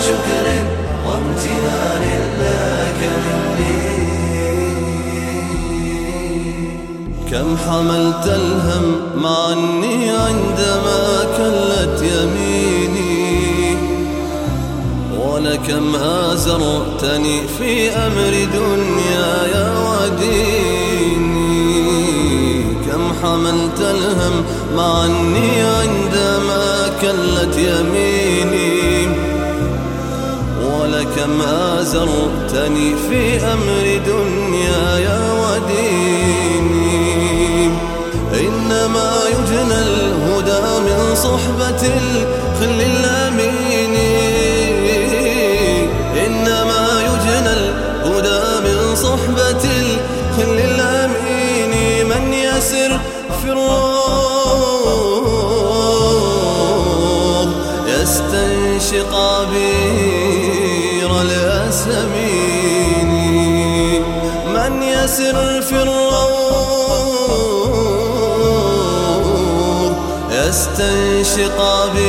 شكر وامتنان لك مني كم حملت الهم مع أني عندما كلت يميني ولكم آزرتني في أمر دنياي وديني. كم حملت الهم مع أني عندما كلت يميني ولكم آزرتني في أمر دنياي وديني. إنما يجنى الهدى من صحبة الخل الأمين. إنما يجنى الهدى من صحبة الخل الأمين. من يسر في الروح الأسمين من يسر في الروح يستنشق عبير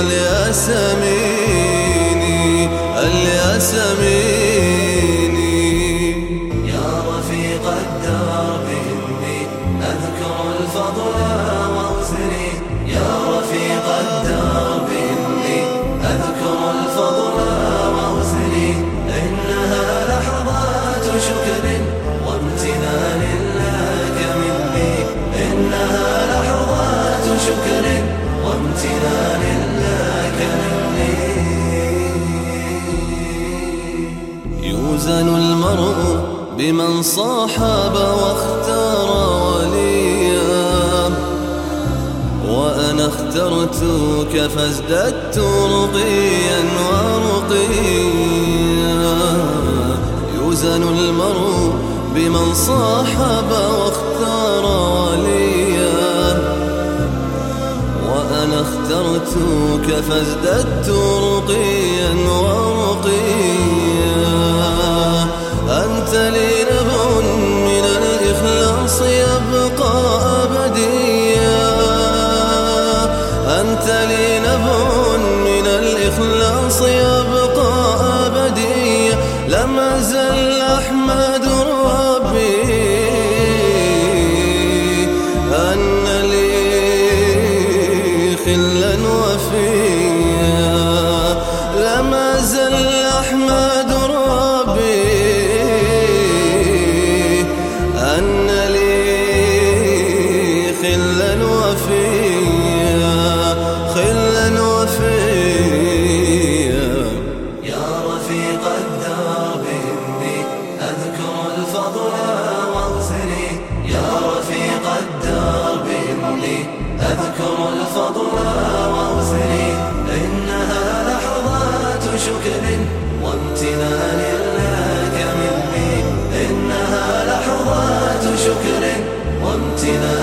الياسمين. الياسمين. يوزن المرء بمن صاحب واختار وليا. وأنا اخترتك فازددت رقيا ورقيا. يوزن المرء بمن صاحب واختار وليا اخترتك فازددت رقيا ورقيا. أنت لي نبع من الإخلاص يبقى أبديا. أنت لي نبع من الإخلاص يبقى شكر وامتنان لك مني إنها لحظات شكر وامتنان